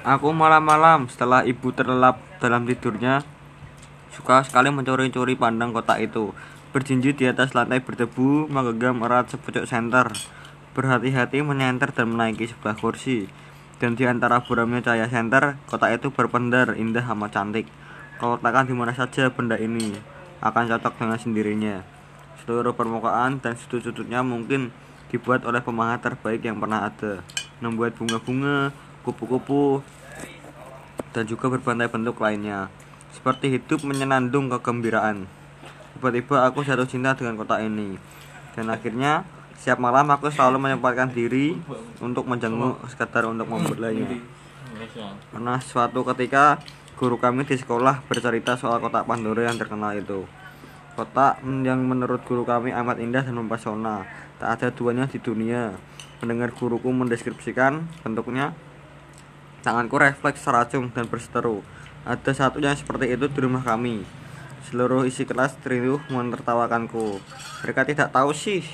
Aku malam-malam setelah ibu terlelap dalam tidurnya suka sekali mencuri-curi pandang kotak itu. Berjinjit di atas lantai berdebu, menggenggam erat sepucuk senter. Berhati-hati menyenter dan menaiki sebuah kursi. Dan di antara buramnya cahaya senter, kotak itu berpendar indah amat cantik. Kalau letakkan di mana saja benda ini akan cocok dengan sendirinya. Seluruh permukaan dan sudut-sudutnya mungkin dibuat oleh pemahat terbaik yang pernah ada. Membuat bunga-bunga, kupu-kupu, dan juga berbagai bentuk lainnya. Seperti hidup menyenandung kegembiraan. Tiba-tiba aku jatuh cinta dengan kotak ini. Dan akhirnya, setiap malam aku selalu menyempatkan diri untuk menjenguk sekedar untuk membelanya. Karena suatu ketika, guru kami di sekolah bercerita soal kotak Pandora yang terkenal itu. Kotak yang menurut guru kami amat indah dan mempesona. Tak ada duanya di dunia. Mendengar guruku mendeskripsikan bentuknya, tanganku refleks seracung dan berseteru. Ada satu yang seperti itu di rumah kami. Seluruh isi kelas teriuh menertawakanku. Mereka tidak tahu sih